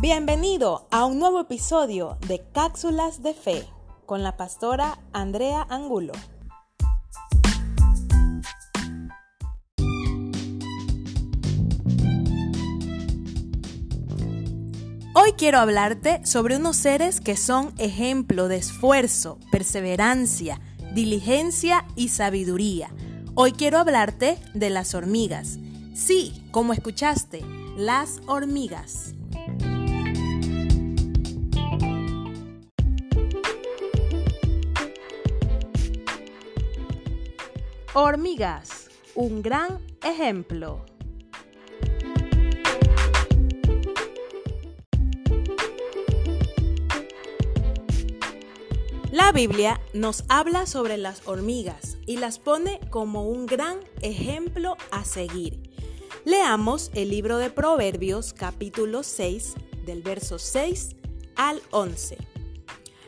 Bienvenido a un nuevo episodio de Cápsulas de Fe con la pastora Andrea Angulo. Hoy quiero hablarte sobre unos seres que son ejemplo de esfuerzo, perseverancia, diligencia y sabiduría. Hoy quiero hablarte de las hormigas. Sí, como escuchaste, las hormigas. Hormigas, un gran ejemplo. La Biblia nos habla sobre las hormigas y las pone como un gran ejemplo a seguir. Leamos el libro de Proverbios capítulo 6 del verso 6 al 11.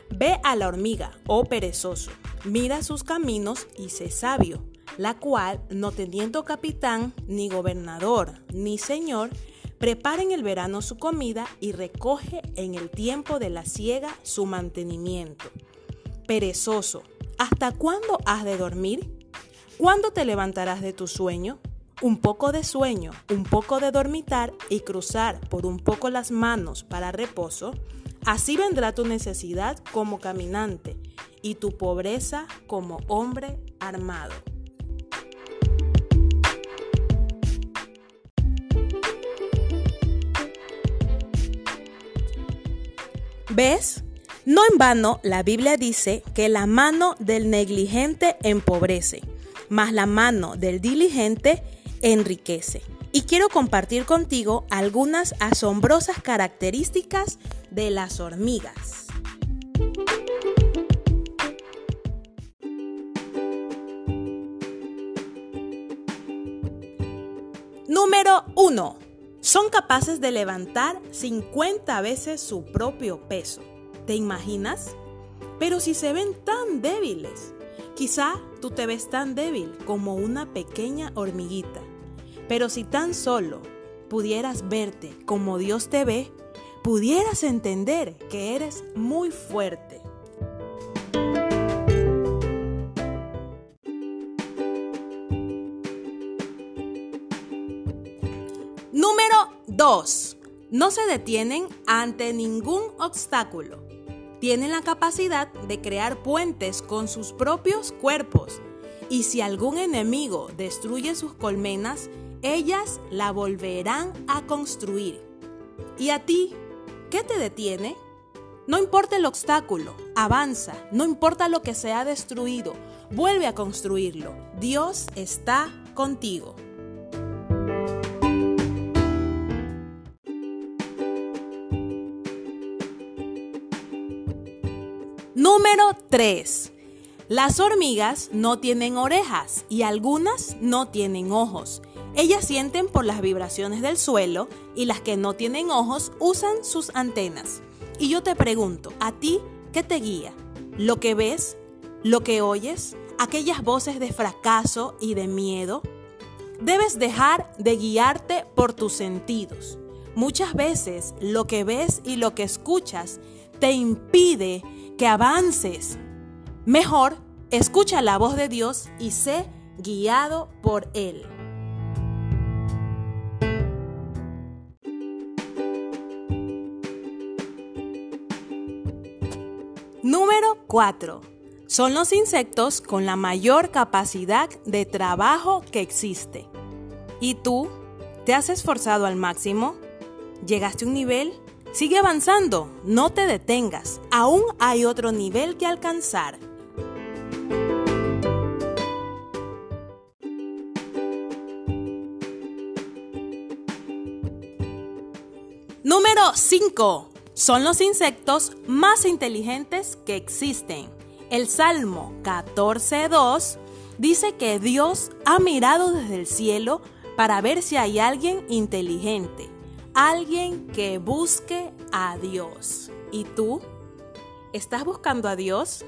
Ve a la hormiga, oh perezoso, mira sus caminos y sé sabio, la cual, no teniendo capitán, ni gobernador, ni señor, prepara en el verano su comida y recoge en el tiempo de la siega su mantenimiento perezoso, ¿hasta cuándo has de dormir? ¿Cuándo te levantarás de tu sueño? Un poco de sueño, un poco de dormitar y cruzar por un poco las manos para reposo, así vendrá tu necesidad como caminante y tu pobreza como hombre armado. ¿Ves? No en vano la Biblia dice que la mano del negligente empobrece, mas la mano del diligente enriquece. Y quiero compartir contigo algunas asombrosas características de las hormigas. Número 1. Son capaces de levantar 50 veces su propio peso. ¿Te imaginas? Pero si se ven tan débiles, quizá tú te ves tan débil como una pequeña hormiguita. Pero si tan solo pudieras verte como Dios te ve, pudieras entender que eres muy fuerte. 2. No se detienen ante ningún obstáculo tienen la capacidad de crear puentes con sus propios cuerpos y si algún enemigo destruye sus colmenas, ellas la volverán a construir. ¿Y a ti? ¿Qué te detiene? No importa el obstáculo, avanza, no importa lo que se ha destruido, vuelve a construirlo. Dios está contigo. Número 3. Las hormigas no tienen orejas y algunas no tienen ojos. Ellas sienten por las vibraciones del suelo y las que no tienen ojos usan sus antenas. Y yo te pregunto, ¿a ti qué te guía? ¿Lo que ves? ¿Lo que oyes? ¿Aquellas voces de fracaso y de miedo? Debes dejar de guiarte por tus sentidos. Muchas veces lo que ves y lo que escuchas te impide que avances. Mejor, escucha la voz de Dios y sé guiado por Él. Número 4. Son los insectos con la mayor capacidad de trabajo que existe. ¿Y tú? ¿Te has esforzado al máximo? ¿Llegaste a un nivel? Sigue avanzando, no te detengas, aún hay otro nivel que alcanzar. Número 5. Son los insectos más inteligentes que existen. El Salmo 14.2 dice que Dios ha mirado desde el cielo para ver si hay alguien inteligente alguien que busque a Dios. ¿Y tú? ¿Estás buscando a Dios?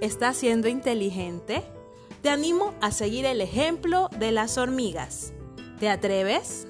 ¿Estás siendo inteligente? Te animo a seguir el ejemplo de las hormigas. ¿Te atreves?